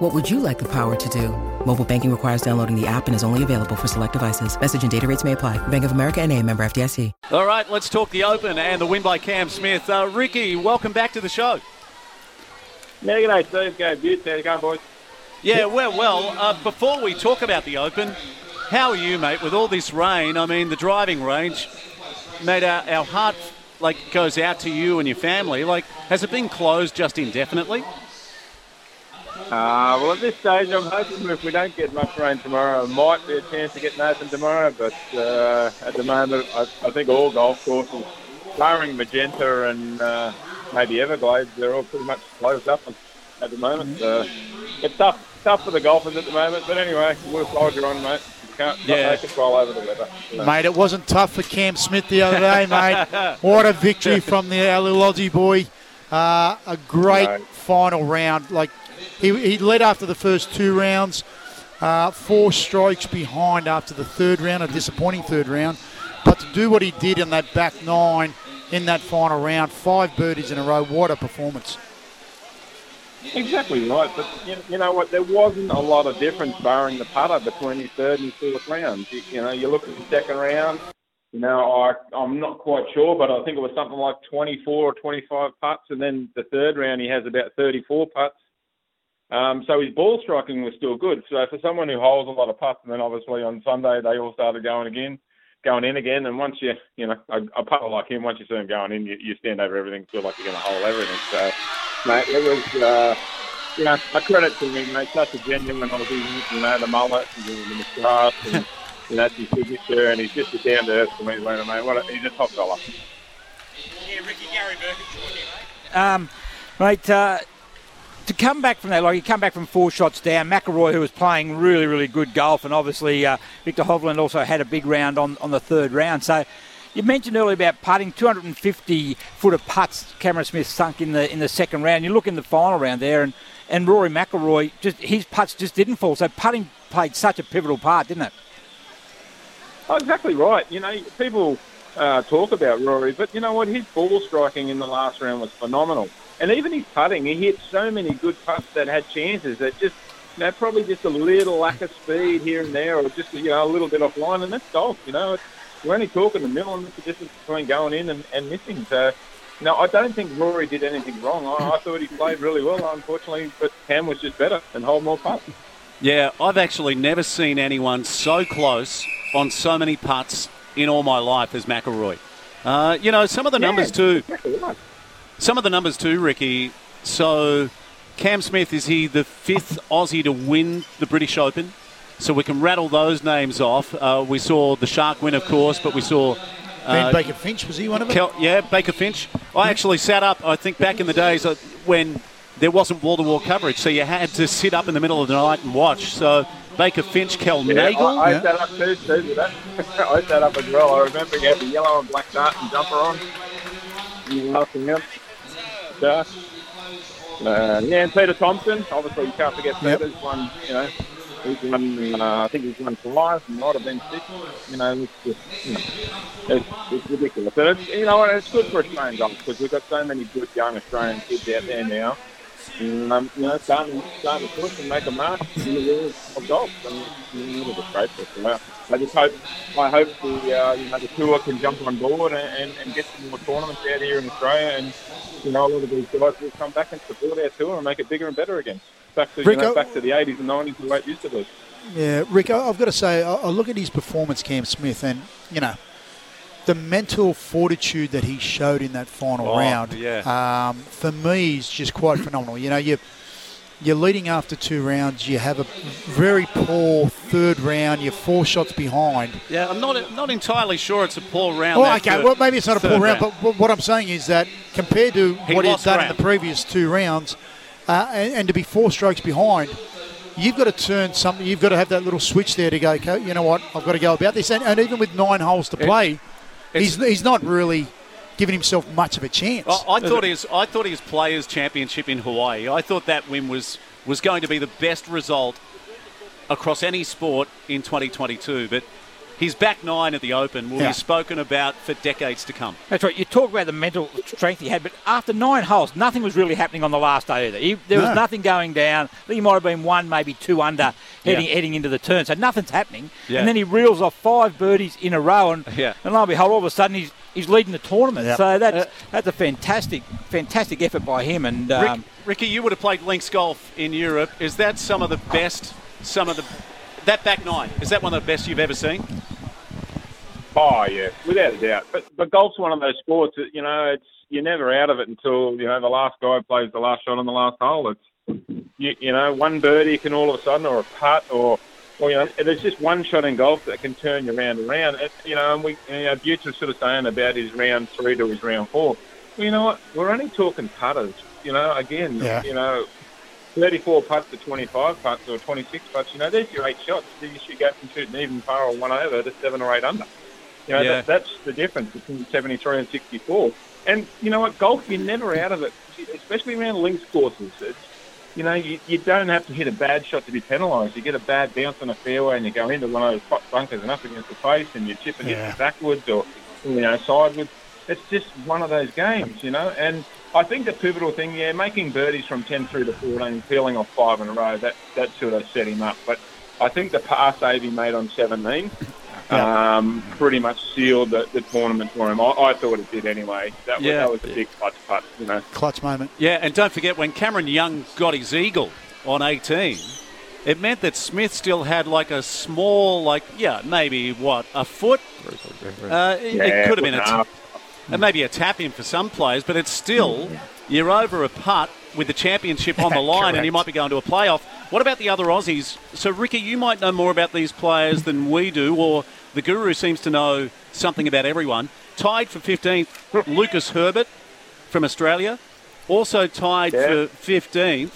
What would you like the power to do? Mobile banking requires downloading the app and is only available for select devices. Message and data rates may apply. Bank of America and a member FDIC. All right, let's talk the Open and the win by Cam Smith. Uh, Ricky, welcome back to the show. Yeah, good day, Steve. Go, Butte. There you go, boys. Yeah, well, well. Uh, before we talk about the Open, how are you, mate? With all this rain, I mean, the driving range, mate, our, our heart like goes out to you and your family. Like, has it been closed just indefinitely? Uh, well, at this stage, I'm hoping if we don't get much rain tomorrow, it might be a chance to get Nathan tomorrow. But uh, at the moment, I, I think all golf courses, barring Magenta and uh, maybe Everglades, they're all pretty much closed up at the moment. Uh, it's tough, tough for the golfers at the moment. But anyway, we'll soldier on, mate. Can't Yeah. yeah. control over the weather. So. Mate, it wasn't tough for Cam Smith the other day, mate. What a victory from the our little Aussie boy. Uh, a great No. final round. Like he, he led after the first two rounds, uh, four strokes behind after the third round, a disappointing third round. But to do what he did in that back nine in that final round, five birdies in a row, what a performance. Exactly right, but you, you know what? There wasn't a lot of difference barring the putter between his third and fourth rounds. You, you know, you look at the second round. You know, I I'm not quite sure, but I think it was something like 24 or 25 putts, and then the third round he has about 34 putts. Um, so his ball striking was still good. So for someone who holds a lot of putts, and then obviously on Sunday they all started going again, going in again. And once you, you know, a, a putter like him, once you see him going in, you, you stand over everything, feel like you're going to hold everything. So, mate, it was, uh, you know, a credit to him, mate. Such a genuine Aussie, you know, the mullet, and the, the moustache, and you know, that's his signature, and he's just a down to earth Queenslander, mate. What a, he's a top fella. Um, mate, uh, to come back from that, like you come back from four shots down, McIlroy, who was playing really, really good golf, and obviously uh, Viktor Hovland also had a big round on, on the third round. So you mentioned earlier about putting 250 foot of putts. Cameron Smith sunk in the in the second round. You look in the final round there, and, and Rory McIlroy just his putts just didn't fall. So putting played such a pivotal part, didn't it? Oh, exactly right. You know, people uh, talk about Rory, but you know what? His ball striking in the last round was phenomenal. And even his putting, he hit so many good putts that had chances that just, you know, probably just a little lack of speed here and there or just, you know, a little bit offline. And that's golf, you know. It's, we're only talking the middle and the difference between going in and, and missing. So, no, I don't think Rory did anything wrong. I, I thought he played really well, unfortunately, but Cam was just better and hold more putts. Yeah, I've actually never seen anyone so close on so many putts in all my life as McIlroy. Uh, you know, some of the numbers too. Exactly right. Some of the numbers too, Ricky. So, Cam Smith is he the fifth Aussie to win the British Open? So we can rattle those names off. Uh, we saw the Shark win, of course, but we saw. Ben Uh, Baker Finch, was he one of them? Kel- yeah, Baker Finch. I actually sat up, I think, back in the days uh, when there wasn't wall to wall coverage, so you had to sit up in the middle of the night and watch. So, Baker Finch, Kel Yeah, Nagle. I, I Yeah. sat up too, Steve, with that. I sat up as well. I remember he had the yellow and black dart and jumper on. You laughing him. Yeah. Uh, yeah, and Peter Thomson. Obviously, you can't forget Yep. Peter's one. You know, he's won. Uh, I think he's won five. and Might have been six. You know, it's just, you know, it's, it's ridiculous. And it's you know what? It's good for Australian golf because we've got so many good young Australian kids out there now. And, um, you know, starting, starting to push and make a mark in the world of golf. And you know, it's great for Australia. I just hope, I hope the, uh, you know, the tour can jump on board and, and, and get some more tournaments out here in Australia. And, you know, a lot of these guys will come back and support our tour and make it bigger and better again. Back to, you know, back to the 80s and 90s the way it used to be. Yeah, Rick, I- I've got to say, I I look at his performance, Cam Smith, and, you know, the mental fortitude that he showed in that final Oh, round, yeah. um, for me, is just quite phenomenal. You know, you, you're leading after two rounds, you have a very poor third round, you're four shots behind. Yeah, I'm not not entirely sure it's a poor round. Oh, okay. third- Well, maybe it's not a poor round, but what- I'm saying is that compared to He what he's done ground. in the previous two rounds, uh, and, and to be four strokes behind, you've got to turn something. You've got to have that little switch there to go. "Okay, You know what? I've got to go about this. And, and even with nine holes to play, he's he's not really giving himself much of a chance. I, I thought his I thought his Players Championship in Hawaii. I thought that win was was going to be the best result across any sport in 2022. But his back nine at the Open will Yeah. be spoken about for decades to come. That's right. You talk about the mental strength he had, but after nine holes, nothing was really happening on the last day either. He, there was No. nothing going down. I think he might have been one, maybe two under, heading Yeah. heading into the turn. So nothing's happening. Yeah. And then he reels off five birdies in a row, and Yeah. and lo and behold, all of a sudden he's he's leading the tournament. Yep. So that's Uh, that's a fantastic fantastic effort by him. And Rick, um, Ricky, you would have played links golf in Europe. Is that some of the best? Some of the that back nine is that one of the best you've ever seen? Oh yeah, without a doubt. But but golf's one of those sports that you know it's you're never out of it until you know the last guy plays the last shot on the last hole. It's you, you know one birdie can all of a sudden, or a putt, or or you know there's just one shot in golf that can turn you round and round. It, you know, and we you know Butch was sort of saying about his round three to his round four. Well, you know what? We're only talking putters. You know, again, Yeah. you know. 34 putts to 25 putts or 26 putts, you know, there's your eight shots. You should go from shooting even par or one over to seven or eight under. You know, Yeah. that, that's the difference between 73 and 64. And you know what? Golf, you're never out of it, especially around links courses. It's, you know, you, you don't have to hit a bad shot to be penalised. You get a bad bounce on a fairway and you go into one of those pot bunkers and up against the face and you chip and Yeah. hit backwards or, you know, sideways. It's just one of those games, you know. And I think the pivotal thing, yeah, making birdies from 10 through to 14, peeling off five in a row, that, that sort of set him up. But I think the par save he made on 17 um, pretty much sealed the, the tournament for him. I, I thought it did anyway. That was, Yeah. that was a big clutch putt, you know. Clutch moment. Yeah, and don't forget when Cameron Young got his eagle on 18, it meant that Smith still had like a small, like yeah, maybe what a foot. Uh, it- Yeah, it could have been a foot a t- and maybe a tap in for some players, but it's still you're over a putt with the championship on the line, and he might be going to a playoff. What about the other Aussies? So Ricky, you might know more about these players than we do, or the Guru seems to know something about everyone. Tied for 15th, Lucas Herbert from Australia. Also tied Yeah. for 15th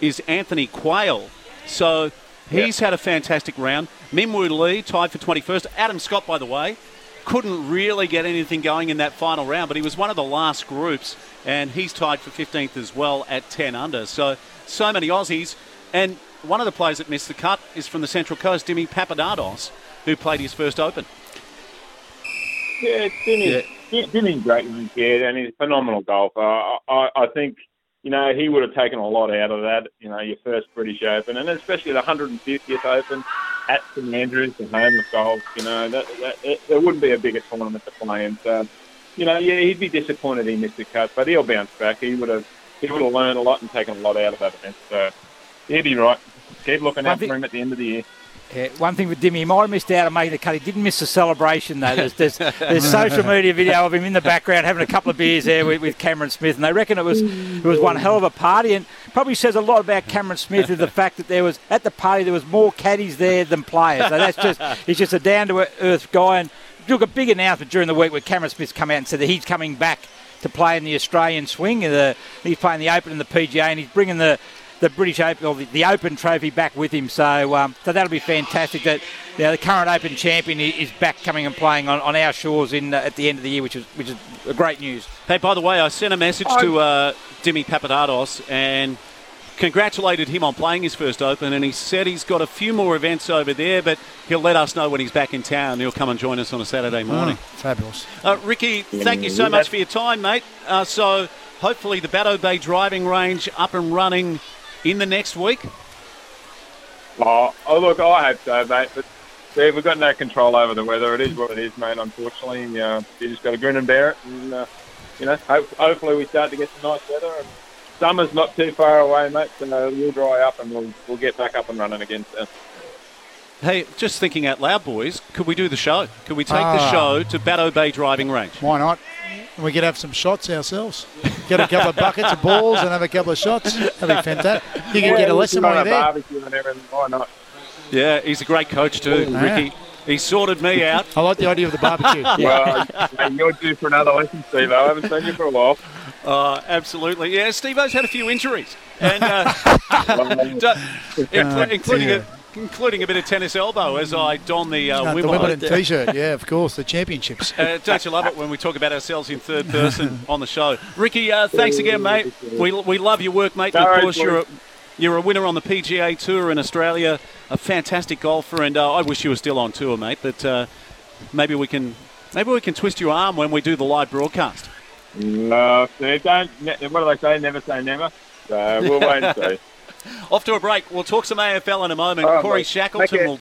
is Anthony Quayle. So he's had a fantastic round. Minwoo Lee tied for 21st. Adam Scott, by the way, couldn't really get anything going in that final round, but he was one of the last groups, and he's tied for 15th as well at 10 under. So, so many Aussies. And one of the players that missed the cut is from the Central Coast, Dimi Papadakis, who played his first Open. Yeah, Jimmy's, Jimmy's a great young kid, and he's a phenomenal golfer. I, I, I think, you know, he would have taken a lot out of that, you know, your first British Open, and especially the 150th Open at St Andrews, the home of golf, you know, that, that, it, there wouldn't be a bigger tournament to play in. So, you know, yeah, he'd be disappointed he missed the cut, but he'll bounce back. He would have he would have learned a lot and taken a lot out of that event. So, he'd be right. Keep looking out for him at the end of the year. Yeah, one thing with Dimi, he might have missed out on making the cut. He didn't miss the celebration though. There's, there's, there's social media video of him in the background having a couple of beers there with, with Cameron Smith, and they reckon it was it was one hell of a party. And probably says a lot about Cameron Smith is the fact that there was at the party there was more caddies there than players. So that's just he's just a down to earth guy. And took a big announcement during the week where Cameron Smith's come out and said that he's coming back to play in the Australian swing. and The, he's playing the Open and the PGA, and he's bringing the the British Open or the, the Open trophy back with him. So um, so that'll be fantastic. That you know, the current Open champion is back coming and playing on, on our shores in uh, at the end of the year, which is which is great news. Hey, by the way, I sent a message to uh, Dimi Papadakis and congratulated him on playing his first Open, and he said he's got a few more events over there, but he'll let us know when he's back in town. He'll come and join us on a Saturday morning. Oh, fabulous. Uh, Ricky, thank you so much for your time, mate. Uh, so hopefully the Bateau Bay driving range up and running in the next week. Oh, oh, look, I hope so, mate. But Steve, we've got no control over the weather. It is what it is, mate. Unfortunately, uh, you just got to grin and bear it. And uh, you know, hope, hopefully we start to get some nice weather. And summer's not too far away, mate. So we'll dry up and we'll we'll get back up and running again. So. Hey, just thinking out loud, boys, could we do the show? Could we take the Ah. show to Bateau Bay driving range? Why not? And we could have some shots ourselves. Get a couple of buckets of balls and have a couple of shots. That'd be fantastic. You can get a lesson sit while there. barbecue and everything. Why not? Yeah, he's a great coach too, Yeah. Ricky. He sorted me out. I like the idea of the barbecue. Well, mate, you're due for another lesson, Steve. I haven't seen you for a while. Uh, absolutely. Yeah, Steve O's had a few injuries. And uh, don't- including a, including a bit of tennis elbow as I don the uh, Uh, the Wimbledon. Wimbledon T-shirt, yeah, of course, the championships. Uh, don't you love it when we talk about ourselves in third person on the show? Ricky, uh, thanks again, mate. We, we love your work, mate. No of course, you're a, you're a winner on the PGA Tour in Australia, a fantastic golfer, and uh, I wish you were still on tour, mate. But uh, maybe we can maybe we can twist your arm when we do the live broadcast. No, don't. What do they say? Never say never. So we'll wait and see. Off to a break. We'll talk some AFL in a moment. Right, Corey mate. Shackleton will